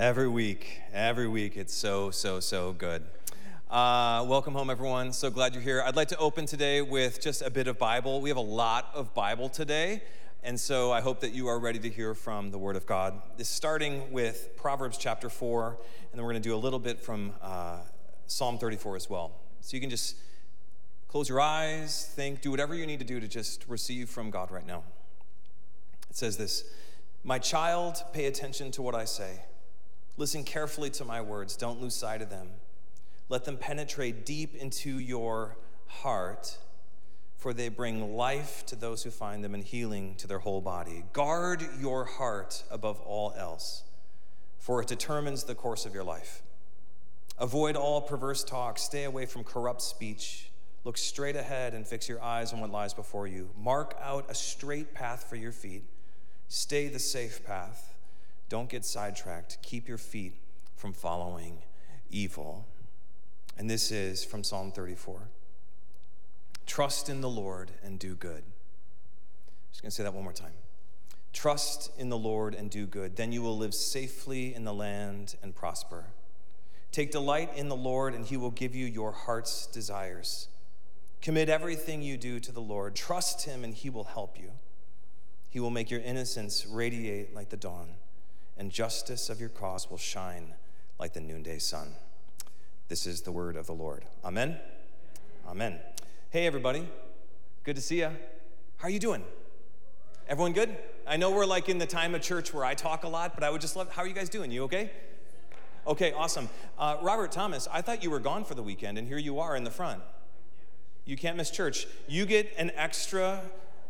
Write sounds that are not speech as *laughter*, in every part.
Every week, every week, it's so, so, so good. Uh, welcome home, everyone. So glad you're here. I'd like to open today with just a bit of Bible. We have a lot of Bible today, and so I hope that you are ready to hear from the Word of God. This starting with Proverbs chapter 4, and then we're going to do a little bit from uh, Psalm 34 as well. So you can just close your eyes, think, do whatever you need to do to just receive from God right now. It says this My child, pay attention to what I say. Listen carefully to my words, don't lose sight of them. Let them penetrate deep into your heart, for they bring life to those who find them and healing to their whole body. Guard your heart above all else, for it determines the course of your life. Avoid all perverse talk, stay away from corrupt speech. Look straight ahead and fix your eyes on what lies before you. Mark out a straight path for your feet. Stay the safe path. Don't get sidetracked. Keep your feet from following evil. And this is from Psalm 34. Trust in the Lord and do good. I'm just going to say that one more time. Trust in the Lord and do good. Then you will live safely in the land and prosper. Take delight in the Lord, and he will give you your heart's desires. Commit everything you do to the Lord. Trust him, and he will help you. He will make your innocence radiate like the dawn and justice of your cause will shine like the noonday sun. This is the word of the Lord. Amen. Amen. Hey, everybody. Good to see you. How are you doing? Everyone good? I know we're like in the time of church where I talk a lot, but I would just love, how are you guys doing? You okay? Okay, awesome. Uh, Robert Thomas, I thought you were gone for the weekend, and here you are in the front. You can't miss church. You get an extra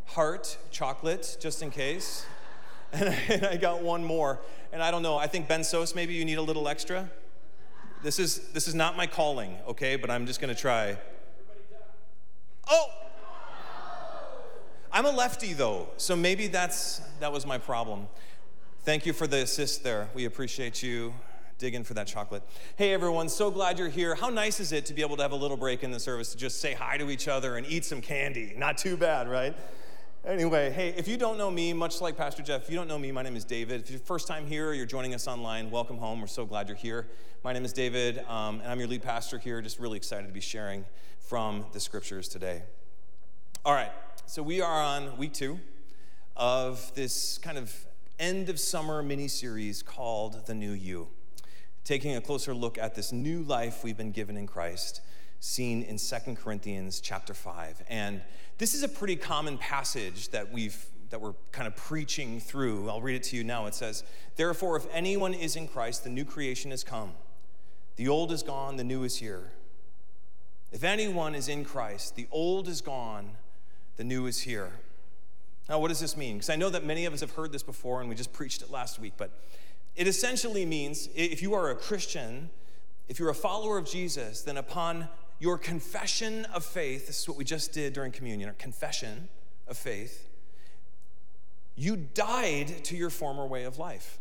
heart chocolate just in case. *laughs* And I got one more. And I don't know, I think Ben Sos, maybe you need a little extra. This is, this is not my calling, okay? But I'm just gonna try. Oh! I'm a lefty though, so maybe that's that was my problem. Thank you for the assist there. We appreciate you digging for that chocolate. Hey everyone, so glad you're here. How nice is it to be able to have a little break in the service to just say hi to each other and eat some candy? Not too bad, right? Anyway, hey, if you don't know me, much like Pastor Jeff, if you don't know me, my name is David. If you're first time here you're joining us online, welcome home. We're so glad you're here. My name is David, um, and I'm your lead pastor here. Just really excited to be sharing from the scriptures today. All right, so we are on week two of this kind of end of summer mini series called The New You, taking a closer look at this new life we've been given in Christ, seen in Second Corinthians chapter 5. And this is a pretty common passage that we've that we're kind of preaching through. I'll read it to you now. It says, "Therefore if anyone is in Christ, the new creation has come. The old is gone, the new is here. If anyone is in Christ, the old is gone, the new is here." Now, what does this mean? Because I know that many of us have heard this before and we just preached it last week, but it essentially means if you are a Christian, if you're a follower of Jesus, then upon your confession of faith, this is what we just did during communion, our confession of faith, you died to your former way of life.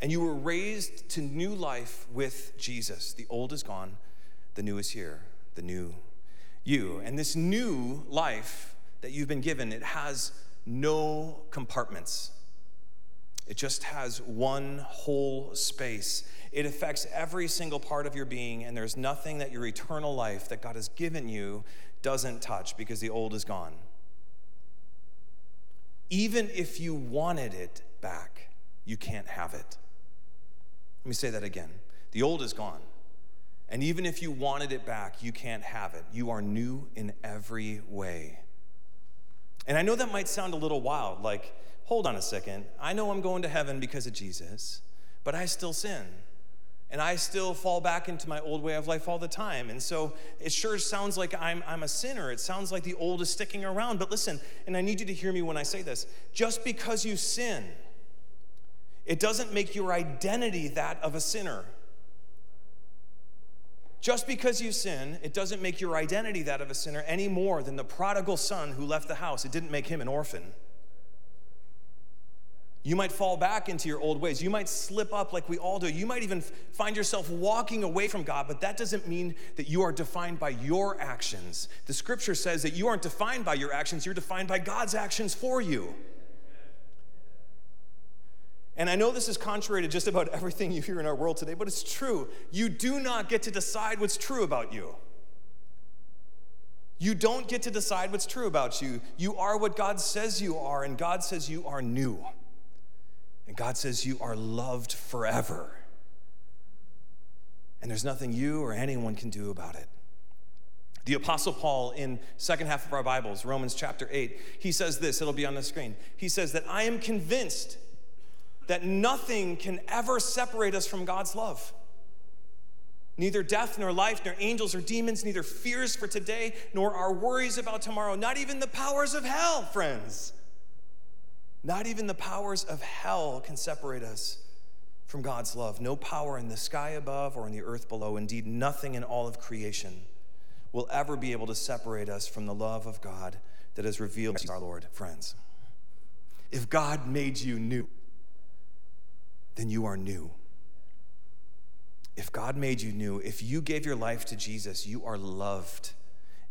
And you were raised to new life with Jesus. The old is gone, the new is here, the new you. And this new life that you've been given, it has no compartments. It just has one whole space. It affects every single part of your being, and there's nothing that your eternal life that God has given you doesn't touch because the old is gone. Even if you wanted it back, you can't have it. Let me say that again. The old is gone. And even if you wanted it back, you can't have it. You are new in every way. And I know that might sound a little wild, like, hold on a second. I know I'm going to heaven because of Jesus, but I still sin and I still fall back into my old way of life all the time. And so it sure sounds like I'm, I'm a sinner. It sounds like the old is sticking around. But listen, and I need you to hear me when I say this just because you sin, it doesn't make your identity that of a sinner. Just because you sin, it doesn't make your identity that of a sinner any more than the prodigal son who left the house. It didn't make him an orphan. You might fall back into your old ways. You might slip up like we all do. You might even find yourself walking away from God, but that doesn't mean that you are defined by your actions. The scripture says that you aren't defined by your actions, you're defined by God's actions for you. And I know this is contrary to just about *laughs* everything you hear in our world today, but it's true. You do not get to decide what's true about you. You don't get to decide what's true about you. You are what God says you are, and God says you are new. And God says you are loved forever. And there's nothing you or anyone can do about it. The apostle Paul in second half of our Bibles, Romans chapter 8, he says this, it'll be on the screen. He says that I am convinced that nothing can ever separate us from God's love. Neither death nor life, nor angels or demons, neither fears for today, nor our worries about tomorrow, not even the powers of hell, friends. Not even the powers of hell can separate us from God's love. No power in the sky above or in the earth below. Indeed, nothing in all of creation will ever be able to separate us from the love of God that is revealed in our Lord. Friends, if God made you new, then you are new. If God made you new, if you gave your life to Jesus, you are loved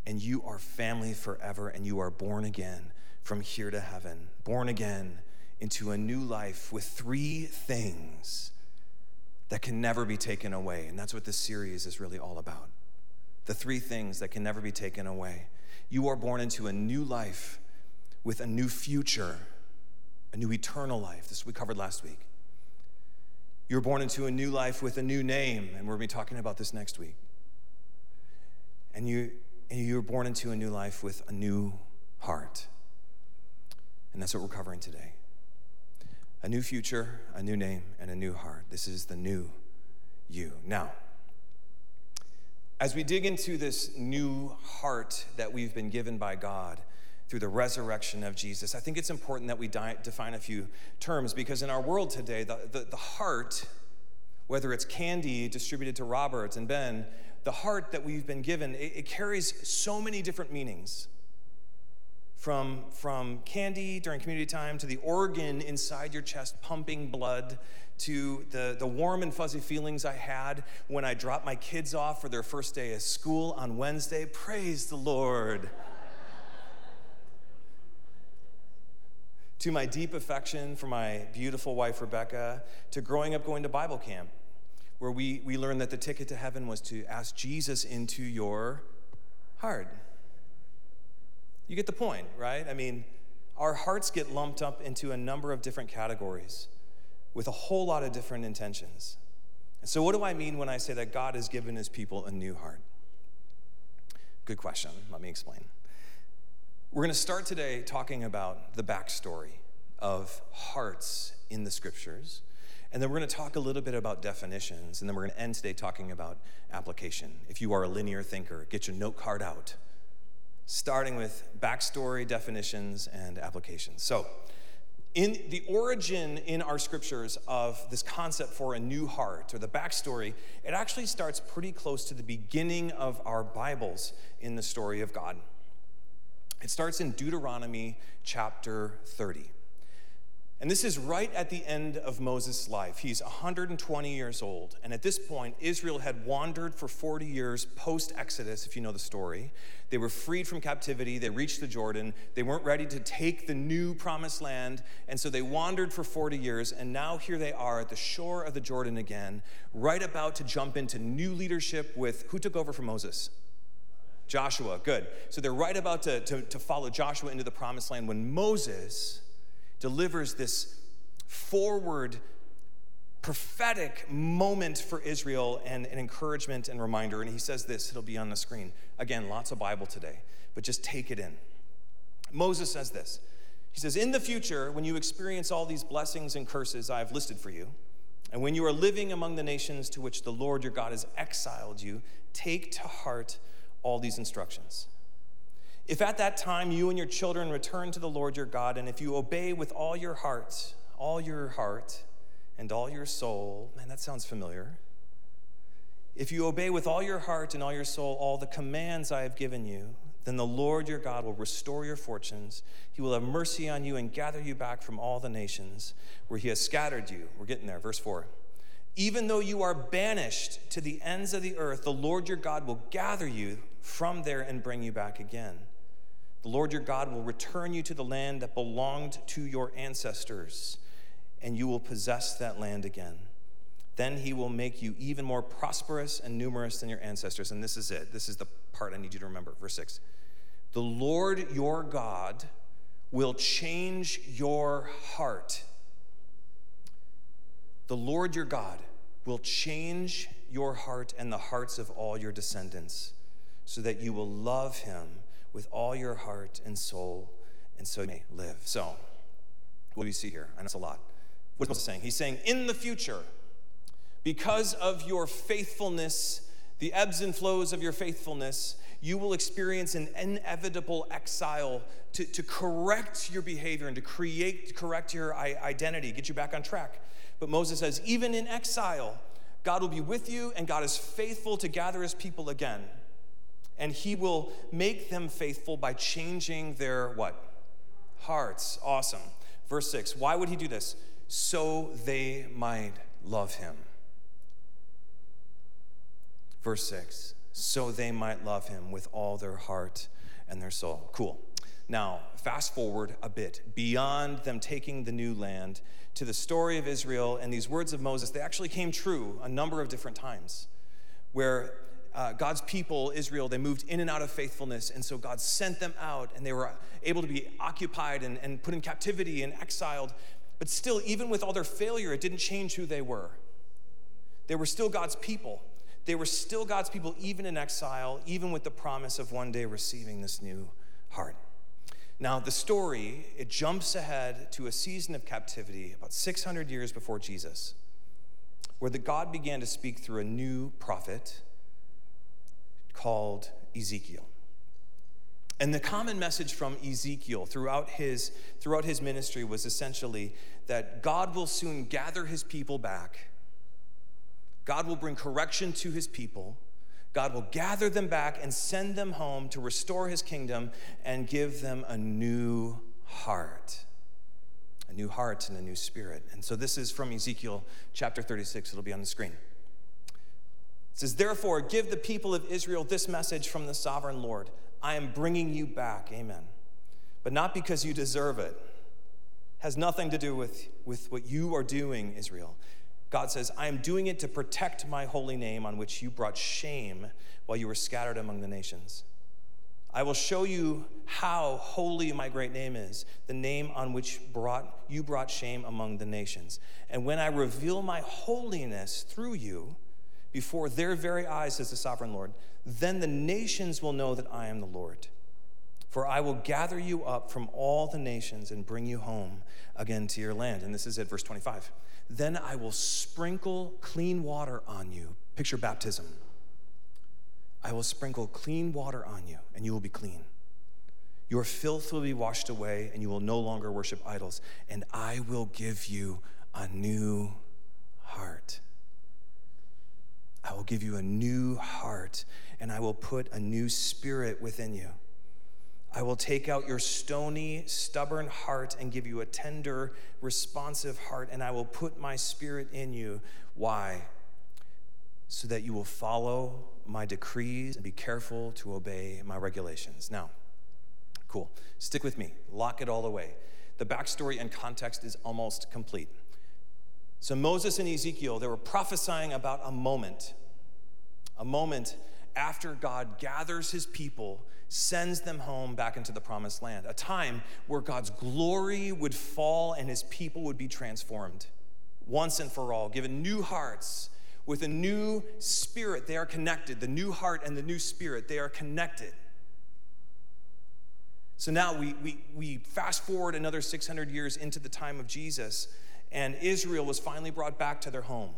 and you are family forever and you are born again from here to heaven, born again into a new life with three things that can never be taken away. And that's what this series is really all about. The three things that can never be taken away. You are born into a new life with a new future, a new eternal life. This we covered last week. You're born into a new life with a new name, and we're going to be talking about this next week. And you, and you're born into a new life with a new heart. And that's what we're covering today. A new future, a new name, and a new heart. This is the new you. Now, as we dig into this new heart that we've been given by God, through the resurrection of Jesus. I think it's important that we di- define a few terms because in our world today, the, the, the heart, whether it's candy distributed to Roberts and Ben, the heart that we've been given, it, it carries so many different meanings. From, from candy during community time to the organ inside your chest pumping blood to the, the warm and fuzzy feelings I had when I dropped my kids off for their first day of school on Wednesday. Praise the Lord. to my deep affection for my beautiful wife, Rebecca, to growing up going to Bible camp, where we, we learned that the ticket to heaven was to ask Jesus into your heart. You get the point, right? I mean, our hearts get lumped up into a number of different categories with a whole lot of different intentions. So, what do I mean when I say that God has given his people a new heart? Good question. Let me explain. We're going to start today talking about the backstory of hearts in the scriptures. And then we're going to talk a little bit about definitions. And then we're going to end today talking about application. If you are a linear thinker, get your note card out, starting with backstory, definitions, and applications. So, in the origin in our scriptures of this concept for a new heart or the backstory, it actually starts pretty close to the beginning of our Bibles in the story of God. It starts in Deuteronomy chapter 30. And this is right at the end of Moses' life. He's 120 years old. And at this point, Israel had wandered for 40 years post Exodus, if you know the story. They were freed from captivity. They reached the Jordan. They weren't ready to take the new promised land. And so they wandered for 40 years. And now here they are at the shore of the Jordan again, right about to jump into new leadership with who took over from Moses? Joshua, good. So they're right about to, to, to follow Joshua into the promised land when Moses delivers this forward prophetic moment for Israel and an encouragement and reminder. And he says this, it'll be on the screen. Again, lots of Bible today, but just take it in. Moses says this He says, In the future, when you experience all these blessings and curses I have listed for you, and when you are living among the nations to which the Lord your God has exiled you, take to heart all these instructions. If at that time you and your children return to the Lord your God, and if you obey with all your heart, all your heart, and all your soul, man, that sounds familiar. If you obey with all your heart and all your soul all the commands I have given you, then the Lord your God will restore your fortunes. He will have mercy on you and gather you back from all the nations where he has scattered you. We're getting there, verse 4. Even though you are banished to the ends of the earth, the Lord your God will gather you from there and bring you back again. The Lord your God will return you to the land that belonged to your ancestors, and you will possess that land again. Then he will make you even more prosperous and numerous than your ancestors. And this is it. This is the part I need you to remember. Verse 6. The Lord your God will change your heart. The Lord your God will change your heart and the hearts of all your descendants, so that you will love him with all your heart and soul, and so you may live. So, what do you see here? I know it's a lot. What's Moses saying? He's saying, in the future, because of your faithfulness, the ebbs and flows of your faithfulness, you will experience an inevitable exile to, to correct your behavior and to create, correct your identity, get you back on track. But Moses says, even in exile, God will be with you, and God is faithful to gather his people again. And he will make them faithful by changing their what? Hearts. Awesome. Verse 6. Why would he do this? So they might love him. Verse 6 so they might love him with all their heart and their soul. Cool. Now, fast forward a bit beyond them taking the new land to the story of Israel and these words of Moses. They actually came true a number of different times where uh, God's people, Israel, they moved in and out of faithfulness. And so God sent them out and they were able to be occupied and, and put in captivity and exiled. But still, even with all their failure, it didn't change who they were. They were still God's people. They were still God's people, even in exile, even with the promise of one day receiving this new heart. Now, the story, it jumps ahead to a season of captivity about 600 years before Jesus, where the God began to speak through a new prophet called Ezekiel. And the common message from Ezekiel throughout his, throughout his ministry was essentially that God will soon gather his people back God will bring correction to his people. God will gather them back and send them home to restore his kingdom and give them a new heart. A new heart and a new spirit. And so this is from Ezekiel chapter 36. It'll be on the screen. It says, Therefore, give the people of Israel this message from the sovereign Lord I am bringing you back. Amen. But not because you deserve it. Has nothing to do with, with what you are doing, Israel. God says, I am doing it to protect my holy name on which you brought shame while you were scattered among the nations. I will show you how holy my great name is, the name on which brought, you brought shame among the nations. And when I reveal my holiness through you before their very eyes, says the sovereign Lord, then the nations will know that I am the Lord. For I will gather you up from all the nations and bring you home again to your land. And this is at verse 25. Then I will sprinkle clean water on you. Picture baptism. I will sprinkle clean water on you, and you will be clean. Your filth will be washed away, and you will no longer worship idols. And I will give you a new heart. I will give you a new heart, and I will put a new spirit within you. I will take out your stony, stubborn heart and give you a tender, responsive heart, and I will put my spirit in you. Why? So that you will follow my decrees and be careful to obey my regulations. Now, cool. Stick with me. Lock it all away. The backstory and context is almost complete. So, Moses and Ezekiel, they were prophesying about a moment, a moment after God gathers his people sends them home back into the promised land, a time where God's glory would fall and his people would be transformed once and for all, given new hearts with a new spirit. They are connected. The new heart and the new spirit, they are connected. So now we, we, we fast forward another 600 years into the time of Jesus, and Israel was finally brought back to their home.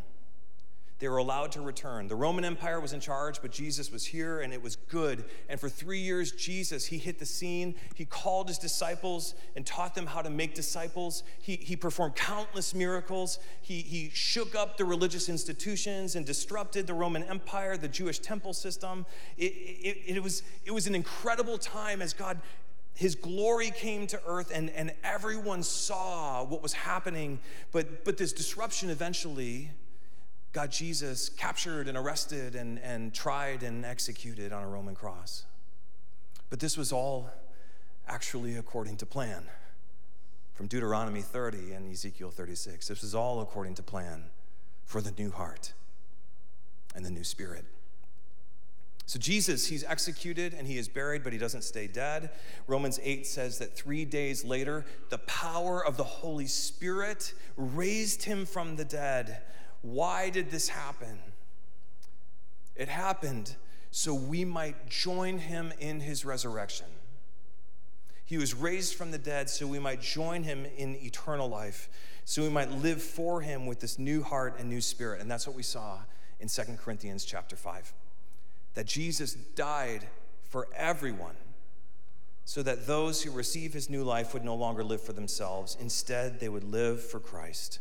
They were allowed to return. The Roman Empire was in charge, but Jesus was here and it was good. And for three years, Jesus, he hit the scene. He called his disciples and taught them how to make disciples. He, he performed countless miracles. He, he shook up the religious institutions and disrupted the Roman Empire, the Jewish temple system. It, it, it, was, it was an incredible time as God his glory came to earth and, and everyone saw what was happening but, but this disruption eventually got Jesus captured and arrested and, and tried and executed on a Roman cross. But this was all actually according to plan. from Deuteronomy 30 and Ezekiel 36. This is all according to plan for the new heart and the new spirit. So, Jesus, he's executed and he is buried, but he doesn't stay dead. Romans 8 says that three days later, the power of the Holy Spirit raised him from the dead. Why did this happen? It happened so we might join him in his resurrection. He was raised from the dead so we might join him in eternal life, so we might live for him with this new heart and new spirit. And that's what we saw in 2 Corinthians chapter 5 that Jesus died for everyone so that those who receive his new life would no longer live for themselves. Instead, they would live for Christ,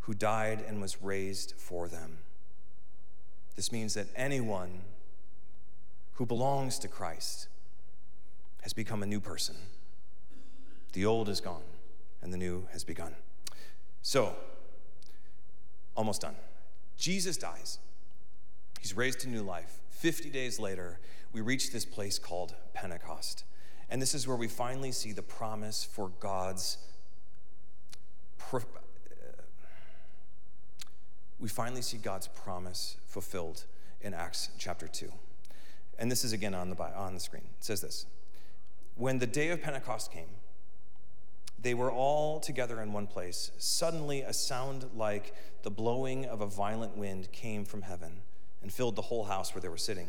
who died and was raised for them. This means that anyone who belongs to Christ has become a new person. The old is gone and the new has begun. So, almost done. Jesus dies. He's raised to new life. 50 days later, we reach this place called Pentecost. And this is where we finally see the promise for God's. Uh, we finally see God's promise fulfilled in Acts chapter 2. And this is again on the, on the screen. It says this When the day of Pentecost came, they were all together in one place. Suddenly, a sound like the blowing of a violent wind came from heaven and filled the whole house where they were sitting.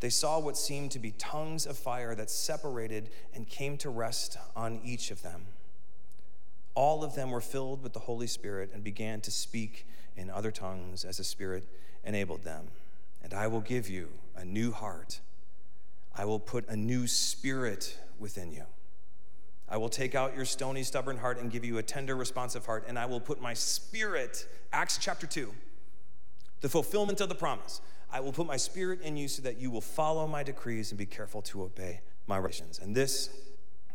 They saw what seemed to be tongues of fire that separated and came to rest on each of them. All of them were filled with the Holy Spirit and began to speak in other tongues as the Spirit enabled them. And I will give you a new heart. I will put a new spirit within you. I will take out your stony, stubborn heart and give you a tender, responsive heart, and I will put my spirit, Acts chapter 2 the fulfillment of the promise. I will put my spirit in you so that you will follow my decrees and be careful to obey my regulations. And this,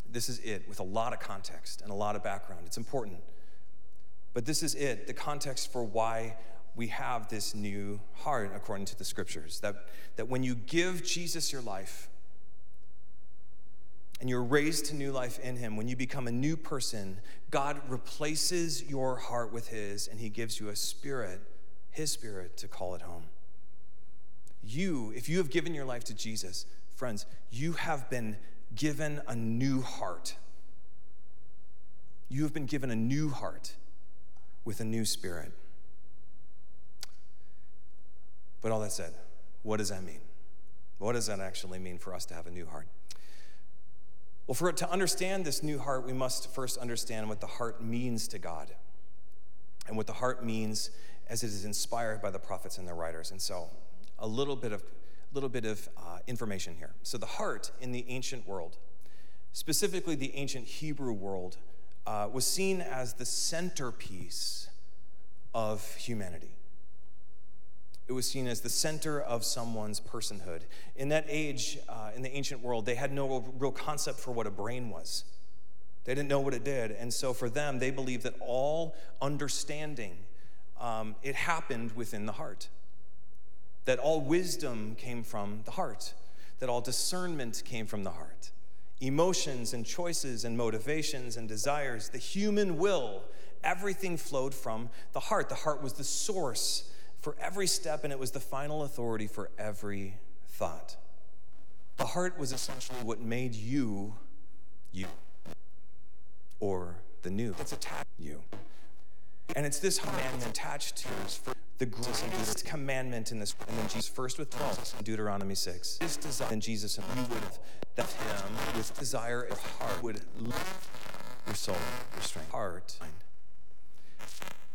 this is it with a lot of context and a lot of background. It's important. But this is it, the context for why we have this new heart according to the scriptures. That, that when you give Jesus your life, and you're raised to new life in Him, when you become a new person, God replaces your heart with His and He gives you a spirit his Spirit to call it home. You, if you have given your life to Jesus, friends, you have been given a new heart. You have been given a new heart with a new spirit. But all that said, what does that mean? What does that actually mean for us to have a new heart? Well, for to understand this new heart, we must first understand what the heart means to God and what the heart means as it is inspired by the prophets and the writers. And so, a little bit of, little bit of uh, information here. So, the heart in the ancient world, specifically the ancient Hebrew world, uh, was seen as the centerpiece of humanity. It was seen as the center of someone's personhood. In that age, uh, in the ancient world, they had no real concept for what a brain was. They didn't know what it did. And so for them, they believed that all understanding um, it happened within the heart. That all wisdom came from the heart, that all discernment came from the heart. Emotions and choices and motivations and desires, the human will, everything flowed from the heart. The heart was the source for every step, and it was the final authority for every thought. The heart was essentially what made you you, or the new. It's attached you. And it's this commandment attached to for the greatest commandment in this. And then Jesus first with 12 in Deuteronomy 6. His desire, and Jesus and you would that him with desire of heart would lift your soul, your strength, heart, mind,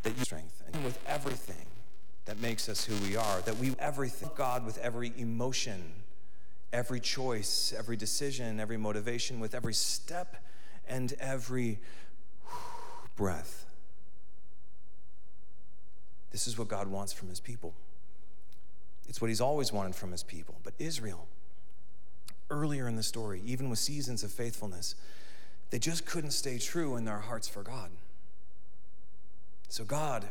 that you strength, and with everything that makes us who we are, that we everything God with every emotion, every choice, every decision, every motivation, with every step and every breath. This is what God wants from his people. It's what he's always wanted from his people. But Israel, earlier in the story, even with seasons of faithfulness, they just couldn't stay true in their hearts for God. So, God,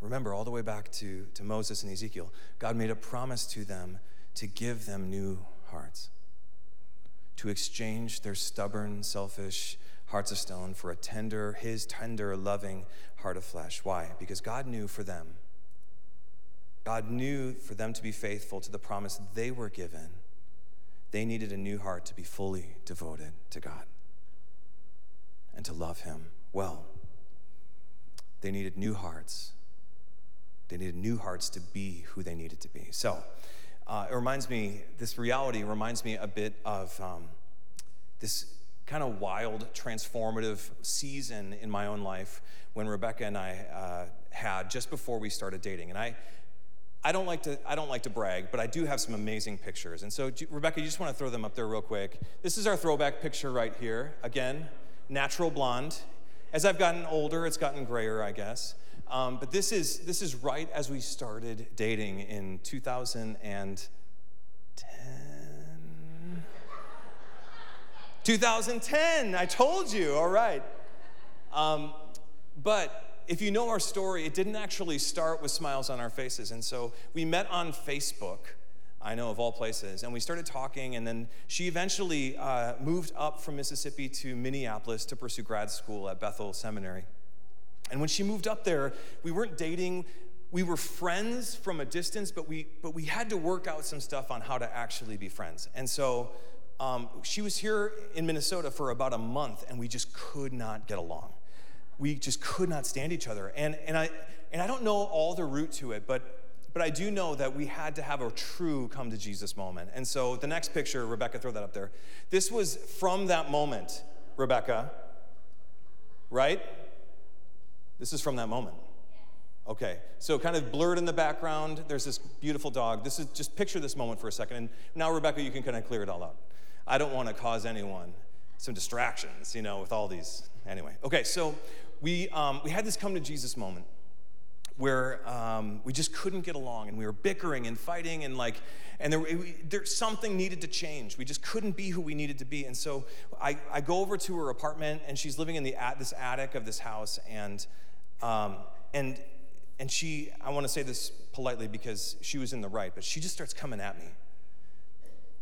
remember all the way back to, to Moses and Ezekiel, God made a promise to them to give them new hearts, to exchange their stubborn, selfish hearts of stone for a tender, his tender, loving heart of flesh. Why? Because God knew for them, God knew for them to be faithful to the promise they were given, they needed a new heart to be fully devoted to God and to love him well. They needed new hearts. They needed new hearts to be who they needed to be. So, uh, it reminds me, this reality reminds me a bit of um, this kind of wild, transformative season in my own life when Rebecca and I uh, had just before we started dating. And I, I don't like to I don't like to brag, but I do have some amazing pictures. And so Rebecca, you just want to throw them up there real quick. This is our throwback picture right here. Again, natural blonde. As I've gotten older, it's gotten grayer, I guess. Um, but this is, this is right as we started dating in 2010. 2010, I told you, all right. Um, but if you know our story, it didn't actually start with smiles on our faces. And so we met on Facebook, I know of all places, and we started talking. And then she eventually uh, moved up from Mississippi to Minneapolis to pursue grad school at Bethel Seminary. And when she moved up there, we weren't dating. We were friends from a distance, but we, but we had to work out some stuff on how to actually be friends. And so um, she was here in Minnesota for about a month, and we just could not get along. We just could not stand each other. And, and, I, and I don't know all the root to it, but but I do know that we had to have a true come to Jesus moment. And so the next picture, Rebecca, throw that up there. This was from that moment, Rebecca, right? This is from that moment. Okay, so kind of blurred in the background, there's this beautiful dog. This is just picture this moment for a second. And now, Rebecca, you can kind of clear it all out. I don't want to cause anyone some distractions, you know, with all these. Anyway, okay, so we, um, we had this come to Jesus moment where um, we just couldn't get along and we were bickering and fighting and like and there, there something needed to change. We just couldn't be who we needed to be. And so i, I go over to her apartment and she's living in the at this attic of this house and um, and and she, I want to say this politely because she was in the right, but she just starts coming at me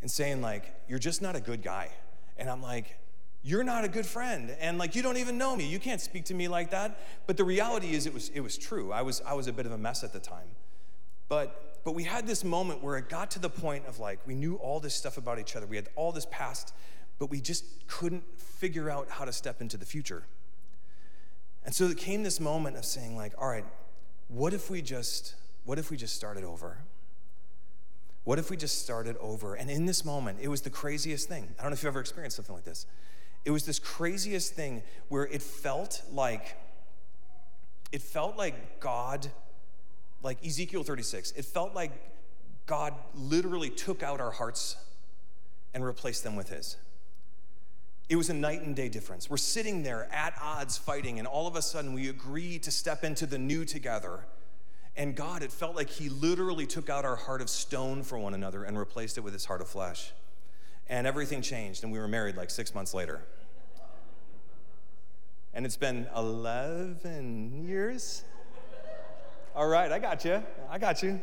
and saying like, "You're just not a good guy," and I'm like. You're not a good friend, and like you don't even know me. You can't speak to me like that. But the reality is, it was it was true. I was I was a bit of a mess at the time, but but we had this moment where it got to the point of like we knew all this stuff about each other. We had all this past, but we just couldn't figure out how to step into the future. And so it came this moment of saying, like, all right, what if we just, what if we just started over? What if we just started over? And in this moment, it was the craziest thing. I don't know if you've ever experienced something like this. It was this craziest thing where it felt like, it felt like God, like Ezekiel 36, it felt like God literally took out our hearts and replaced them with His. It was a night and day difference. We're sitting there at odds fighting, and all of a sudden we agree to step into the new together. And God, it felt like He literally took out our heart of stone for one another and replaced it with His heart of flesh. And everything changed, and we were married like six months later. And it's been 11 years. All right, I got you. I got you.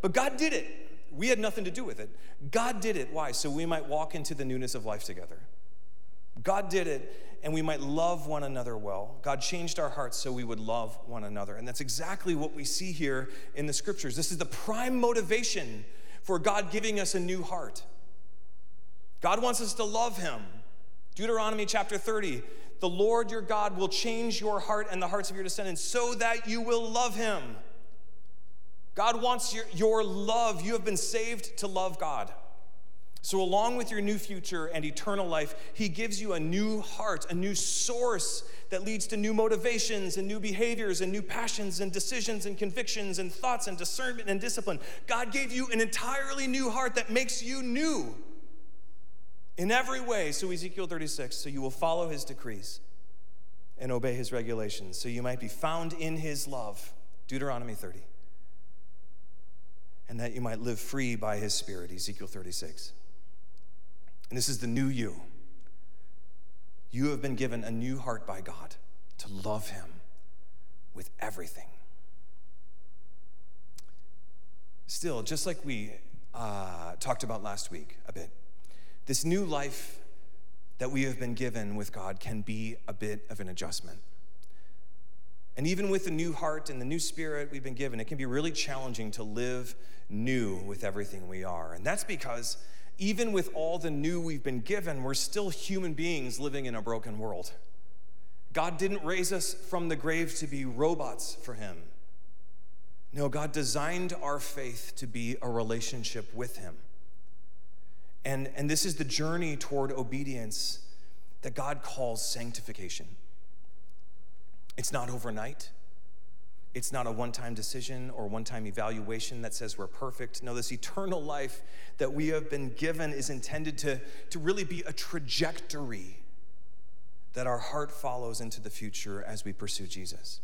But God did it. We had nothing to do with it. God did it. Why? So we might walk into the newness of life together. God did it, and we might love one another well. God changed our hearts so we would love one another. And that's exactly what we see here in the scriptures. This is the prime motivation for God giving us a new heart. God wants us to love Him. Deuteronomy chapter 30 The Lord your God will change your heart and the hearts of your descendants so that you will love Him. God wants your, your love. You have been saved to love God. So, along with your new future and eternal life, He gives you a new heart, a new source that leads to new motivations and new behaviors and new passions and decisions and convictions and thoughts and discernment and discipline. God gave you an entirely new heart that makes you new in every way. So, Ezekiel 36, so you will follow His decrees and obey His regulations, so you might be found in His love. Deuteronomy 30 and that you might live free by his spirit, Ezekiel 36. And this is the new you. You have been given a new heart by God to love him with everything. Still, just like we uh, talked about last week a bit, this new life that we have been given with God can be a bit of an adjustment. And even with the new heart and the new spirit we've been given, it can be really challenging to live new with everything we are. And that's because even with all the new we've been given, we're still human beings living in a broken world. God didn't raise us from the grave to be robots for Him. No, God designed our faith to be a relationship with Him. And, and this is the journey toward obedience that God calls sanctification. It's not overnight. It's not a one time decision or one time evaluation that says we're perfect. No, this eternal life that we have been given is intended to, to really be a trajectory that our heart follows into the future as we pursue Jesus.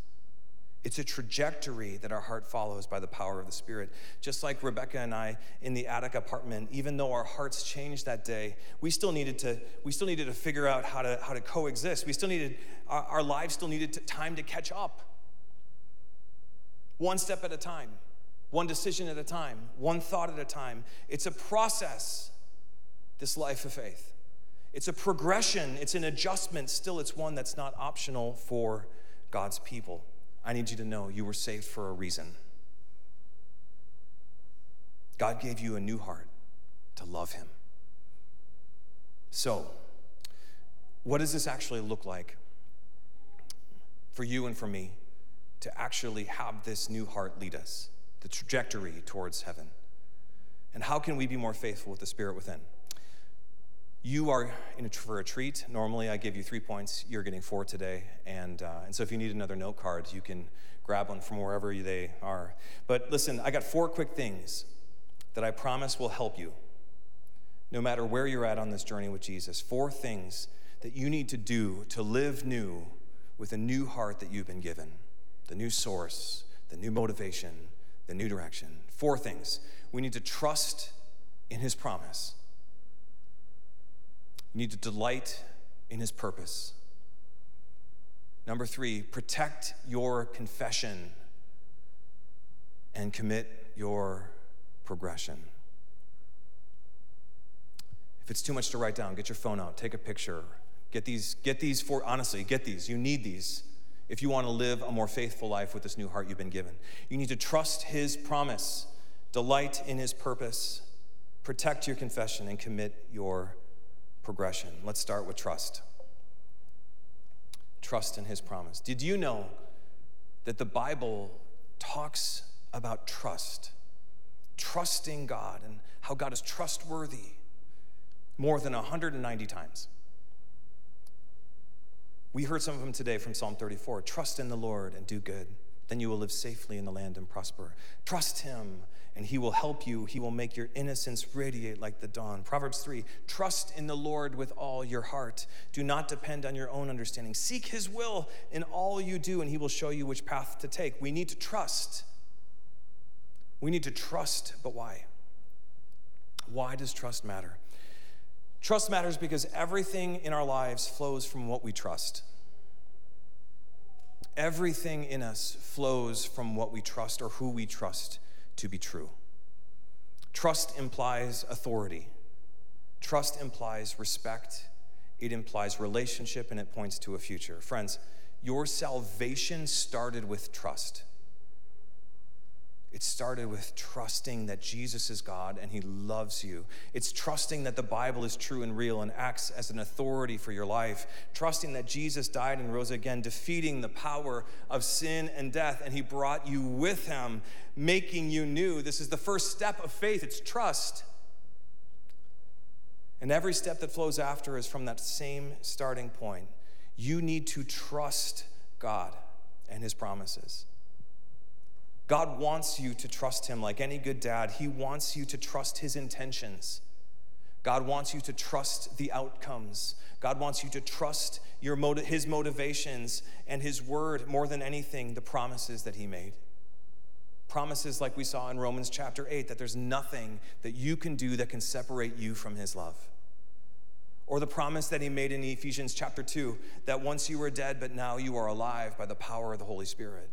It's a trajectory that our heart follows by the power of the Spirit. Just like Rebecca and I in the attic apartment, even though our hearts changed that day, we still needed to, we still needed to figure out how to, how to coexist. We still needed, our, our lives still needed to, time to catch up. One step at a time, one decision at a time, one thought at a time. It's a process, this life of faith. It's a progression, it's an adjustment. Still, it's one that's not optional for God's people. I need you to know you were saved for a reason. God gave you a new heart to love Him. So, what does this actually look like for you and for me to actually have this new heart lead us, the trajectory towards heaven? And how can we be more faithful with the Spirit within? You are in a, for a treat. Normally, I give you three points. You're getting four today. And, uh, and so, if you need another note card, you can grab one from wherever they are. But listen, I got four quick things that I promise will help you, no matter where you're at on this journey with Jesus. Four things that you need to do to live new with a new heart that you've been given the new source, the new motivation, the new direction. Four things. We need to trust in His promise. You need to delight in his purpose. Number three, protect your confession and commit your progression. If it's too much to write down, get your phone out, take a picture. Get these, get these for, honestly, get these. You need these if you want to live a more faithful life with this new heart you've been given. You need to trust his promise, delight in his purpose, protect your confession, and commit your progression. Let's start with trust. Trust in his promise. Did you know that the Bible talks about trust? Trusting God and how God is trustworthy more than 190 times. We heard some of them today from Psalm 34 Trust in the Lord and do good. Then you will live safely in the land and prosper. Trust Him and he will help you. He will make your innocence radiate like the dawn. Proverbs 3 Trust in the Lord with all your heart. Do not depend on your own understanding. Seek his will in all you do, and he will show you which path to take. We need to trust. We need to trust, but why? Why does trust matter? Trust matters because everything in our lives flows from what we trust. Everything in us flows from what we trust or who we trust to be true. Trust implies authority, trust implies respect, it implies relationship, and it points to a future. Friends, your salvation started with trust. It started with trusting that Jesus is God and He loves you. It's trusting that the Bible is true and real and acts as an authority for your life. Trusting that Jesus died and rose again, defeating the power of sin and death, and He brought you with Him, making you new. This is the first step of faith. It's trust. And every step that flows after is from that same starting point. You need to trust God and His promises. God wants you to trust Him like any good dad. He wants you to trust His intentions. God wants you to trust the outcomes. God wants you to trust your motiv- His motivations and His word more than anything, the promises that He made. Promises like we saw in Romans chapter 8 that there's nothing that you can do that can separate you from His love. Or the promise that He made in Ephesians chapter 2 that once you were dead, but now you are alive by the power of the Holy Spirit.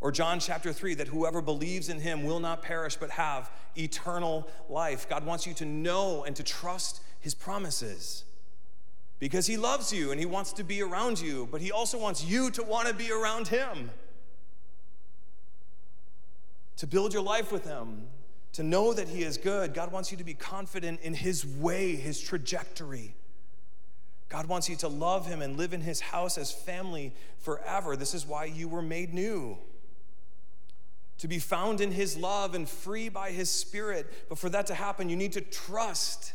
Or John chapter 3, that whoever believes in him will not perish but have eternal life. God wants you to know and to trust his promises. because He loves you and He wants to be around you, but He also wants you to want to be around Him. To build your life with Him, to know that He is good. God wants you to be confident in His way, His trajectory. God wants you to love Him and live in His house as family forever. This is why you were made new. To be found in His love and free by His Spirit. But for that to happen, you need to trust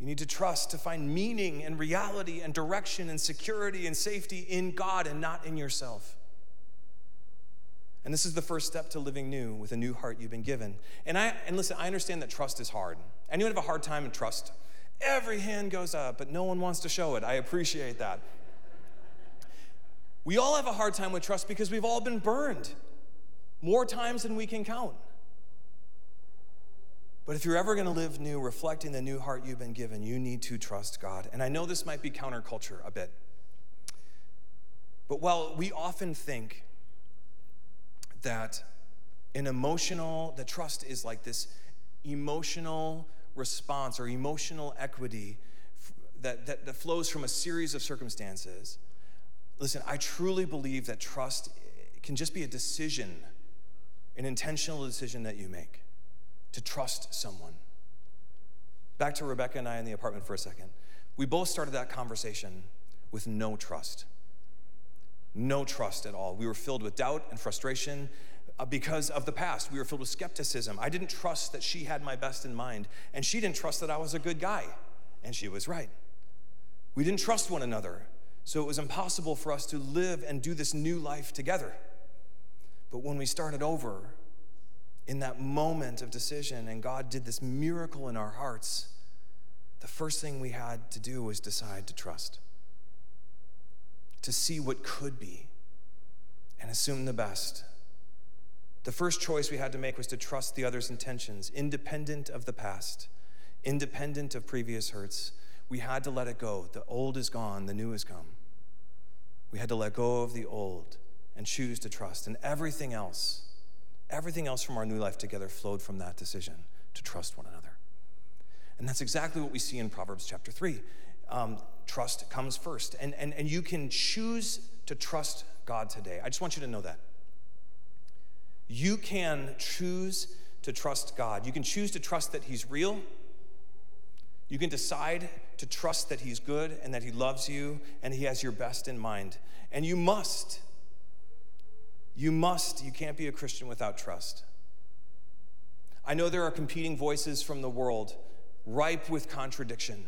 you need to trust to find meaning and reality and direction and security and safety in God and not in yourself. And this is the first step to living new with a new heart you've been given. And I and listen, I understand that trust is hard. Anyone have a hard time in trust? Every hand goes up, but no one wants to show it. I appreciate that. We all have a hard time with trust because we've all been burned more times than we can count. But if you're ever going to live new, reflecting the new heart you've been given, you need to trust God. And I know this might be counterculture a bit. But while we often think that an emotional, that trust is like this emotional response or emotional equity that, that, that flows from a series of circumstances, listen, I truly believe that trust can just be a decision, an intentional decision that you make to trust someone. Back to Rebecca and I in the apartment for a second. We both started that conversation with no trust. No trust at all. We were filled with doubt and frustration uh, because of the past. We were filled with skepticism. I didn't trust that she had my best in mind, and she didn't trust that I was a good guy, and she was right. We didn't trust one another, so it was impossible for us to live and do this new life together. But when we started over, in that moment of decision and God did this miracle in our hearts, the first thing we had to do was decide to trust, to see what could be, and assume the best. The first choice we had to make was to trust the other's intentions, independent of the past, independent of previous hurts. We had to let it go. The old is gone, the new has come. We had to let go of the old and choose to trust, and everything else Everything else from our new life together flowed from that decision to trust one another. And that's exactly what we see in Proverbs chapter 3. Um, trust comes first. And, and, and you can choose to trust God today. I just want you to know that. You can choose to trust God. You can choose to trust that He's real. You can decide to trust that He's good and that He loves you and He has your best in mind. And you must you must, you can't be a Christian without trust. I know there are competing voices from the world, ripe with contradiction,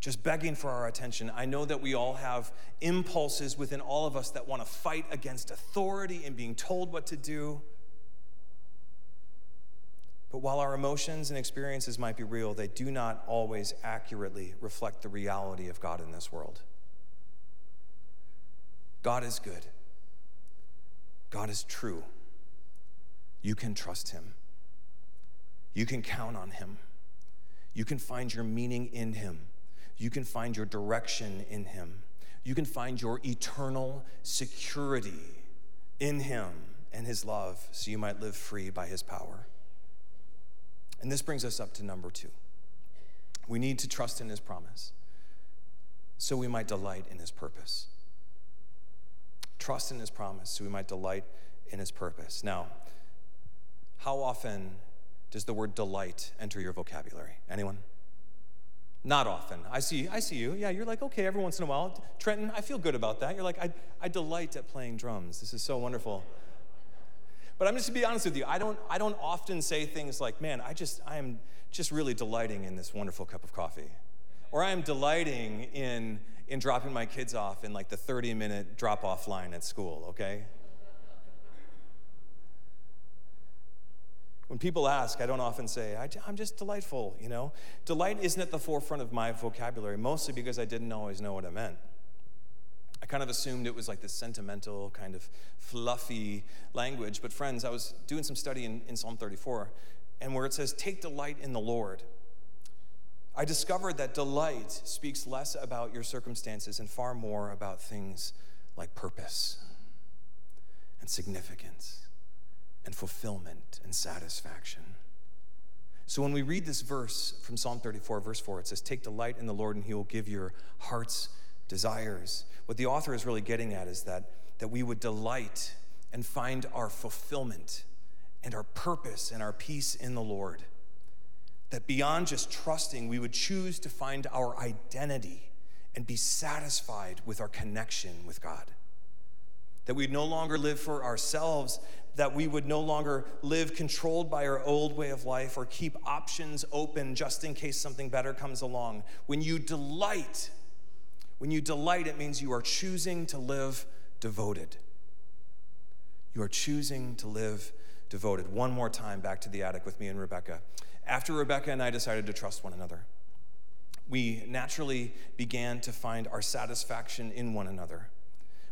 just begging for our attention. I know that we all have impulses within all of us that want to fight against authority and being told what to do. But while our emotions and experiences might be real, they do not always accurately reflect the reality of God in this world. God is good. God is true. You can trust Him. You can count on Him. You can find your meaning in Him. You can find your direction in Him. You can find your eternal security in Him and His love so you might live free by His power. And this brings us up to number two. We need to trust in His promise so we might delight in His purpose trust in his promise so we might delight in his purpose. Now, how often does the word delight enter your vocabulary? Anyone? Not often. I see, I see you. Yeah, you're like, okay, every once in a while. Trenton, I feel good about that. You're like, I, I delight at playing drums. This is so wonderful. But I'm just to be honest with you, I don't, I don't often say things like, man, I just, I am just really delighting in this wonderful cup of coffee. Or I am delighting in in dropping my kids off in like the 30 minute drop off line at school, okay? When people ask, I don't often say, I, am just delightful, you know? Delight isn't at the forefront of my vocabulary, mostly because I didn't always know what it meant. I kind of assumed it was like this sentimental, kind of fluffy language. But, friends, I was doing some study in, in Psalm 34, and where it says, Take delight in the Lord. I discovered that delight speaks less about your circumstances and far more about things like purpose and significance and fulfillment and satisfaction. So when we read this verse from Psalm 34, verse 4, it says, Take delight in the Lord, and he will give your heart's desires. What the author is really getting at is that, that we would delight and find our fulfillment and our purpose and our peace in the Lord. That beyond just trusting, we would choose to find our identity and be satisfied with our connection with God. That we'd no longer live for ourselves, that we would no longer live controlled by our old way of life or keep options open just in case something better comes along. When you delight, when you delight, it means you are choosing to live devoted. You are choosing to live devoted. One more time back to the attic with me and Rebecca. After Rebecca and I decided to trust one another, we naturally began to find our satisfaction in one another.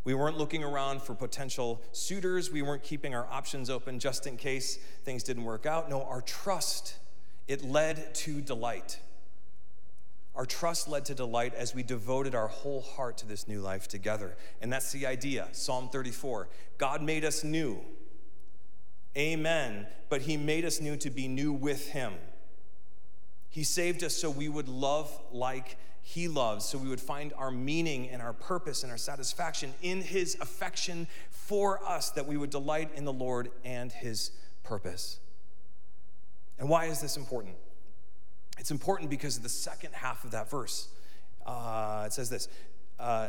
We weren't looking around for potential suitors. We weren't keeping our options open just in case things didn't work out. No, our trust, it led to delight. Our trust led to delight as we devoted our whole heart to this new life together. And that's the idea. Psalm 34 God made us new. Amen. But He made us new to be new with Him. He saved us so we would love like He loves, so we would find our meaning and our purpose and our satisfaction in His affection for us, that we would delight in the Lord and His purpose. And why is this important? It's important because of the second half of that verse. Uh, it says this uh,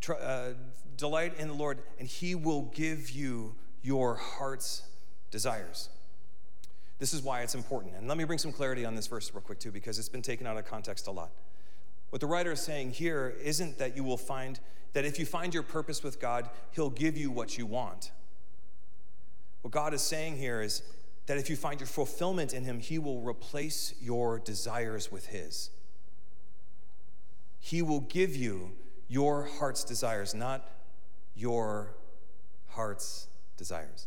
tr- uh, Delight in the Lord, and He will give you your heart's desires. This is why it's important. And let me bring some clarity on this verse real quick, too, because it's been taken out of context a lot. What the writer is saying here isn't that you will find that if you find your purpose with God, He'll give you what you want. What God is saying here is that if you find your fulfillment in Him, He will replace your desires with His. He will give you your heart's desires, not your heart's desires.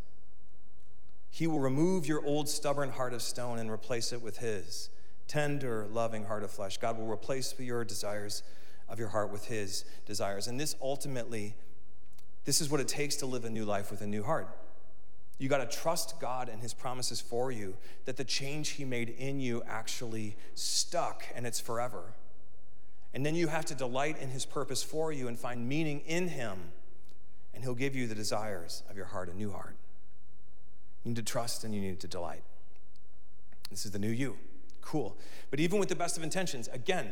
He will remove your old stubborn heart of stone and replace it with His tender, loving heart of flesh. God will replace your desires of your heart with His desires. And this ultimately, this is what it takes to live a new life with a new heart. You got to trust God and His promises for you that the change He made in you actually stuck and it's forever. And then you have to delight in His purpose for you and find meaning in Him, and He'll give you the desires of your heart, a new heart. You need to trust and you need to delight. This is the new you. Cool. But even with the best of intentions, again,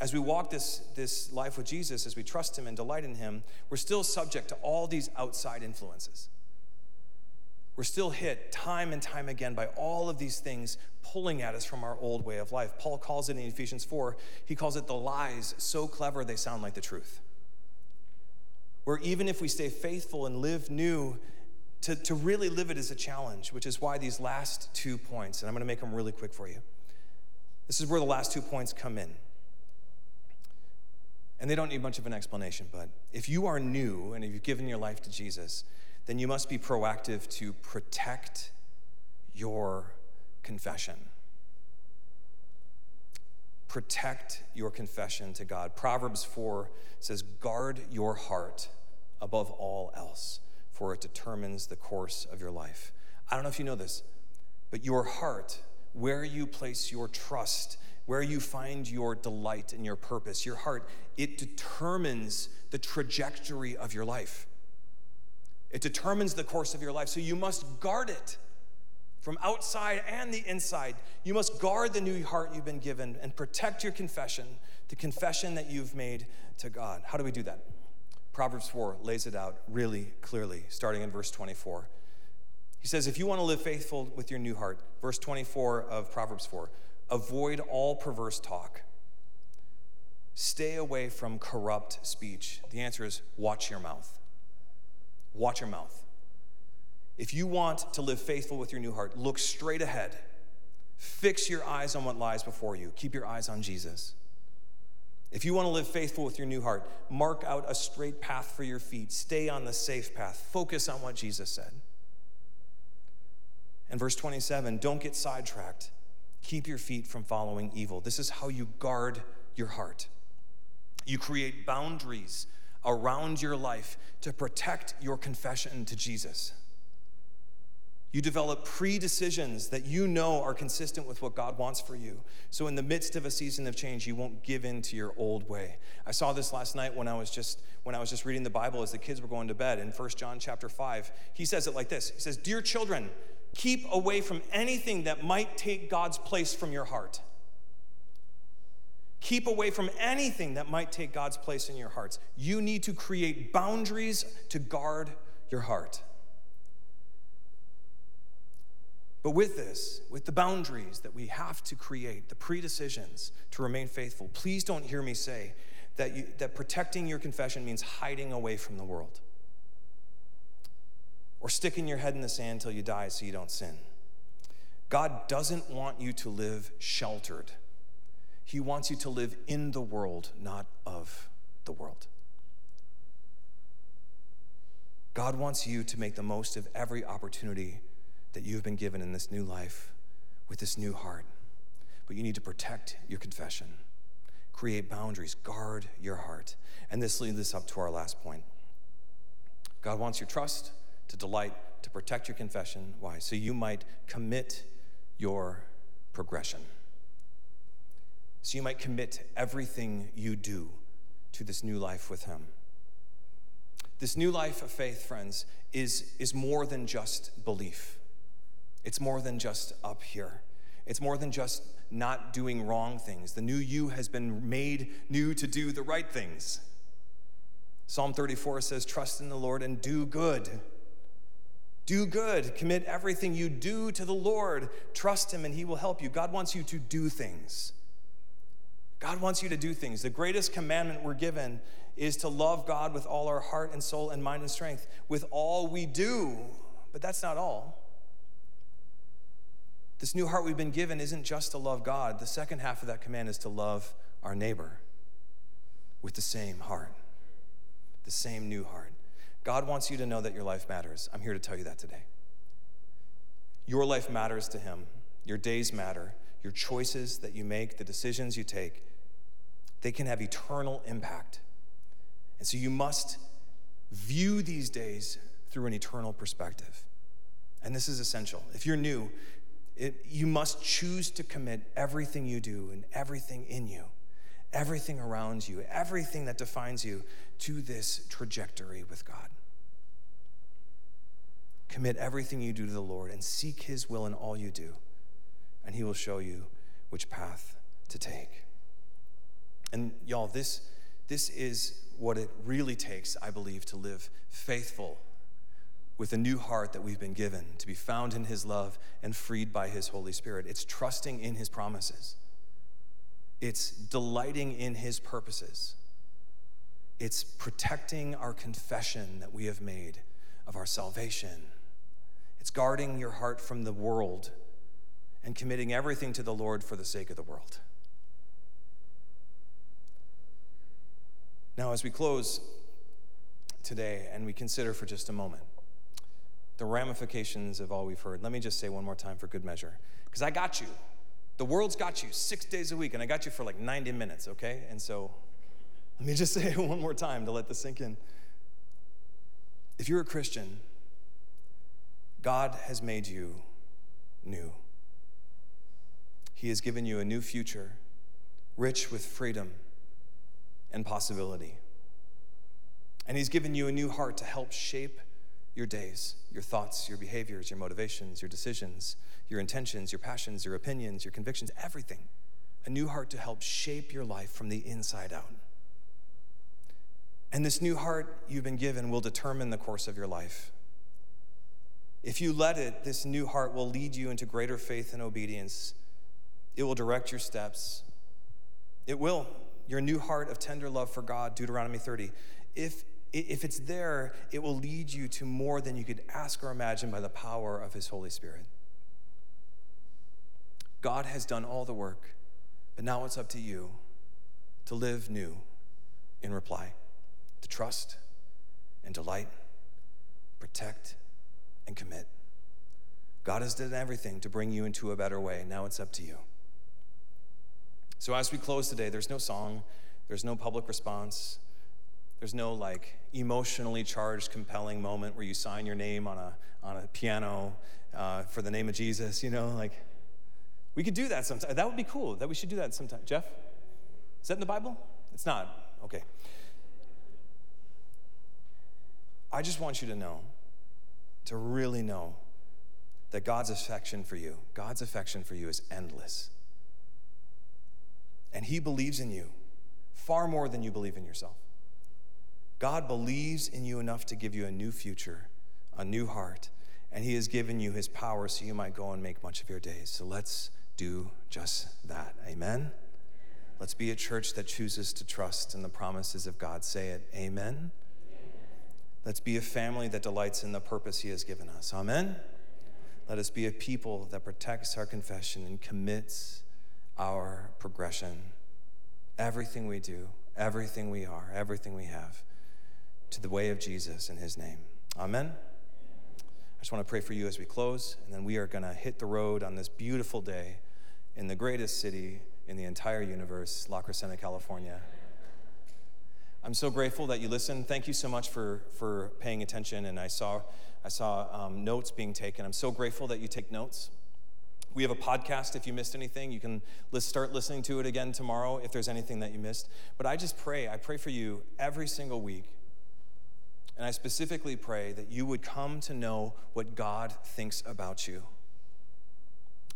as we walk this, this life with Jesus, as we trust Him and delight in Him, we're still subject to all these outside influences we're still hit time and time again by all of these things pulling at us from our old way of life. Paul calls it in Ephesians 4, he calls it the lies so clever they sound like the truth. Where even if we stay faithful and live new, to, to really live it is a challenge, which is why these last two points, and I'm going to make them really quick for you. This is where the last two points come in. And they don't need much of an explanation, but if you are new and if you've given your life to Jesus, then you must be proactive to protect your confession. Protect your confession to God. Proverbs 4 says, Guard your heart above all else, for it determines the course of your life. I don't know if you know this, but your heart, where you place your trust, where you find your delight and your purpose, your heart, it determines the trajectory of your life. It determines the course of your life. So you must guard it from outside and the inside. You must guard the new heart you've been given and protect your confession, the confession that you've made to God. How do we do that? Proverbs 4 lays it out really clearly, starting in verse 24. He says, If you want to live faithful with your new heart, verse 24 of Proverbs 4, avoid all perverse talk. Stay away from corrupt speech. The answer is watch your mouth. Watch your mouth. If you want to live faithful with your new heart, look straight ahead. Fix your eyes on what lies before you. Keep your eyes on Jesus. If you want to live faithful with your new heart, mark out a straight path for your feet. Stay on the safe path. Focus on what Jesus said. And verse 27 don't get sidetracked. Keep your feet from following evil. This is how you guard your heart. You create boundaries around your life to protect your confession to Jesus. You develop pre decisions that you know are consistent with what God wants for you. So, in the midst of a season of change, you won't give in to your old way. I saw this last night when I was just when I was just reading the Bible as the kids were going to bed in 1 John chapter 5. He says it like this He says, Dear children, keep away from anything that might take God's place from your heart. Keep away from anything that might take God's place in your hearts. You need to create boundaries to guard your heart. But with this, with the boundaries that we have to create, the predecisions to remain faithful, please don't hear me say that, you, that protecting your confession means hiding away from the world or sticking your head in the sand until you die so you don't sin. God doesn't want you to live sheltered. He wants you to live in the world, not of the world. God wants you to make the most of every opportunity that you've been given in this new life with this new heart. But you need to protect your confession, create boundaries, guard your heart. And this leads us up to our last point. God wants your trust, to delight, to protect your confession. Why? So you might commit your progression. So you might commit everything you do to this new life with Him. This new life of faith, friends, is, is more than just belief. It's more than just up here. It's more than just not doing wrong things. The new you has been made new to do the right things. Psalm 34 says, Trust in the Lord and do good. Do good. Commit everything you do to the Lord. Trust Him and He will help you. God wants you to do things. God wants you to do things. The greatest commandment we're given is to love God with all our heart and soul and mind and strength, with all we do. But that's not all. This new heart we've been given isn't just to love God. The second half of that command is to love our neighbor with the same heart, the same new heart. God wants you to know that your life matters. I'm here to tell you that today. Your life matters to Him. Your days matter. Your choices that you make, the decisions you take, they can have eternal impact. And so you must view these days through an eternal perspective. And this is essential. If you're new, it, you must choose to commit everything you do and everything in you, everything around you, everything that defines you to this trajectory with God. Commit everything you do to the Lord and seek His will in all you do, and He will show you which path to take. And y'all, this, this is what it really takes, I believe, to live faithful with a new heart that we've been given to be found in His love and freed by His Holy Spirit. It's trusting in His promises, it's delighting in His purposes, it's protecting our confession that we have made of our salvation, it's guarding your heart from the world and committing everything to the Lord for the sake of the world. Now, as we close today and we consider for just a moment, the ramifications of all we've heard. Let me just say one more time for good measure, because I got you. The world's got you six days a week, and I got you for like 90 minutes, okay? And so let me just *laughs* say it one more time to let this sink in. If you're a Christian, God has made you new. He has given you a new future, rich with freedom and possibility. And He's given you a new heart to help shape your days, your thoughts, your behaviors, your motivations, your decisions, your intentions, your passions, your opinions, your convictions, everything. A new heart to help shape your life from the inside out. And this new heart you've been given will determine the course of your life. If you let it, this new heart will lead you into greater faith and obedience. It will direct your steps. It will. Your new heart of tender love for God, Deuteronomy 30. If if it's there, it will lead you to more than you could ask or imagine by the power of His Holy Spirit. God has done all the work, but now it's up to you to live new in reply, to trust and delight, protect and commit. God has done everything to bring you into a better way. Now it's up to you. So, as we close today, there's no song, there's no public response. There's no like emotionally charged, compelling moment where you sign your name on a, on a piano uh, for the name of Jesus, you know, like we could do that sometime. That would be cool. That we should do that sometime. Jeff? Is that in the Bible? It's not. Okay. I just want you to know, to really know, that God's affection for you, God's affection for you is endless. And He believes in you far more than you believe in yourself. God believes in you enough to give you a new future, a new heart, and He has given you His power so you might go and make much of your days. So let's do just that. Amen? Let's be a church that chooses to trust in the promises of God. Say it. Amen. Let's be a family that delights in the purpose He has given us. Amen. Let us be a people that protects our confession and commits our progression, everything we do, everything we are, everything we have, to the way of Jesus in His name. Amen. I just want to pray for you as we close, and then we are going to hit the road on this beautiful day in the greatest city in the entire universe, La Crescenta, California. I'm so grateful that you listened. Thank you so much for, for paying attention. And I saw, I saw um, notes being taken. I'm so grateful that you take notes. We have a podcast. If you missed anything, you can start listening to it again tomorrow if there's anything that you missed. But I just pray, I pray for you every single week. And I specifically pray that you would come to know what God thinks about you.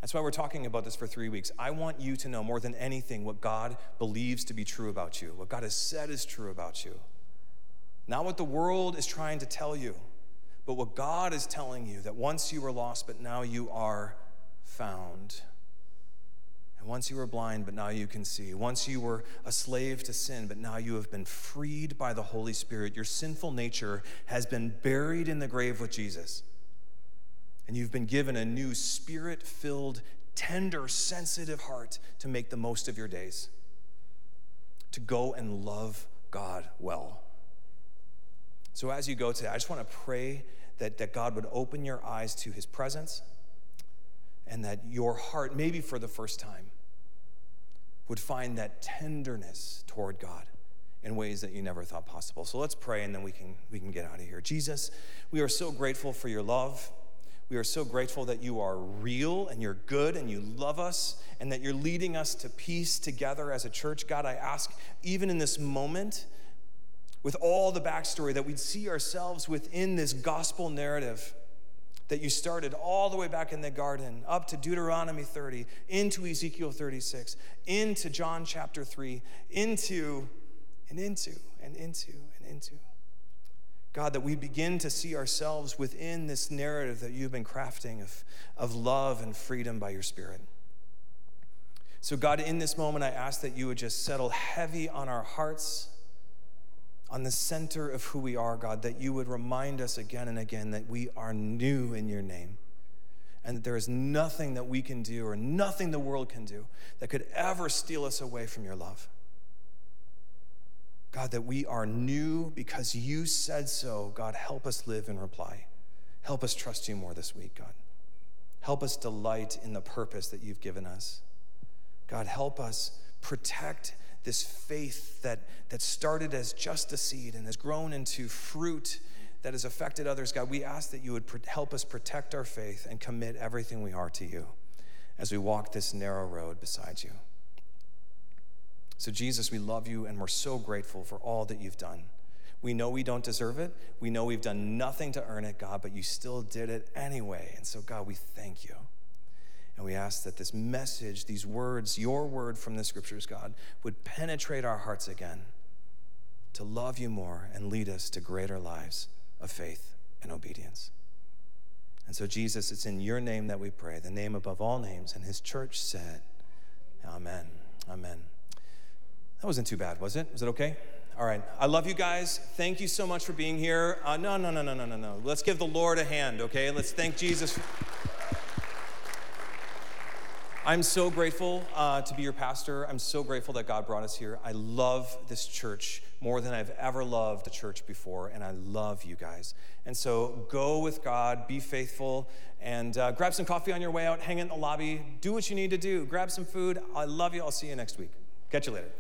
That's why we're talking about this for three weeks. I want you to know more than anything what God believes to be true about you, what God has said is true about you. Not what the world is trying to tell you, but what God is telling you that once you were lost, but now you are found. And once you were blind, but now you can see. Once you were a slave to sin, but now you have been freed by the Holy Spirit. Your sinful nature has been buried in the grave with Jesus and you've been given a new spirit filled, tender, sensitive heart to make the most of your days, to go and love God well. So, as you go today, I just want to pray that, that God would open your eyes to his presence and that your heart, maybe for the first time, would find that tenderness toward God in ways that you never thought possible. So let's pray and then we can, we can get out of here. Jesus, we are so grateful for your love. We are so grateful that you are real and you're good and you love us and that you're leading us to peace together as a church. God, I ask, even in this moment, with all the backstory, that we'd see ourselves within this gospel narrative that you started all the way back in the garden, up to Deuteronomy 30, into Ezekiel 36, into John chapter 3, into and into and into and into. God, that we begin to see ourselves within this narrative that you've been crafting of, of love and freedom by your Spirit. So, God, in this moment, I ask that you would just settle heavy on our hearts, on the center of who we are, God, that you would remind us again and again that we are new in your name and that there is nothing that we can do or nothing the world can do that could ever steal us away from your love. God, that we are new because you said so. God, help us live and reply. Help us trust you more this week, God. Help us delight in the purpose that you've given us. God, help us protect this faith that, that started as just a seed and has grown into fruit that has affected others. God, we ask that you would help us protect our faith and commit everything we are to you as we walk this narrow road beside you. So, Jesus, we love you and we're so grateful for all that you've done. We know we don't deserve it. We know we've done nothing to earn it, God, but you still did it anyway. And so, God, we thank you. And we ask that this message, these words, your word from the scriptures, God, would penetrate our hearts again to love you more and lead us to greater lives of faith and obedience. And so, Jesus, it's in your name that we pray, the name above all names. And his church said, Amen. Amen. That wasn't too bad, was it? Was it okay? All right. I love you guys. Thank you so much for being here. Uh, no, no, no, no, no, no, no. Let's give the Lord a hand, okay? Let's thank Jesus. I'm so grateful uh, to be your pastor. I'm so grateful that God brought us here. I love this church more than I've ever loved a church before, and I love you guys. And so go with God, be faithful, and uh, grab some coffee on your way out, hang in the lobby, do what you need to do, grab some food. I love you. I'll see you next week. Catch you later.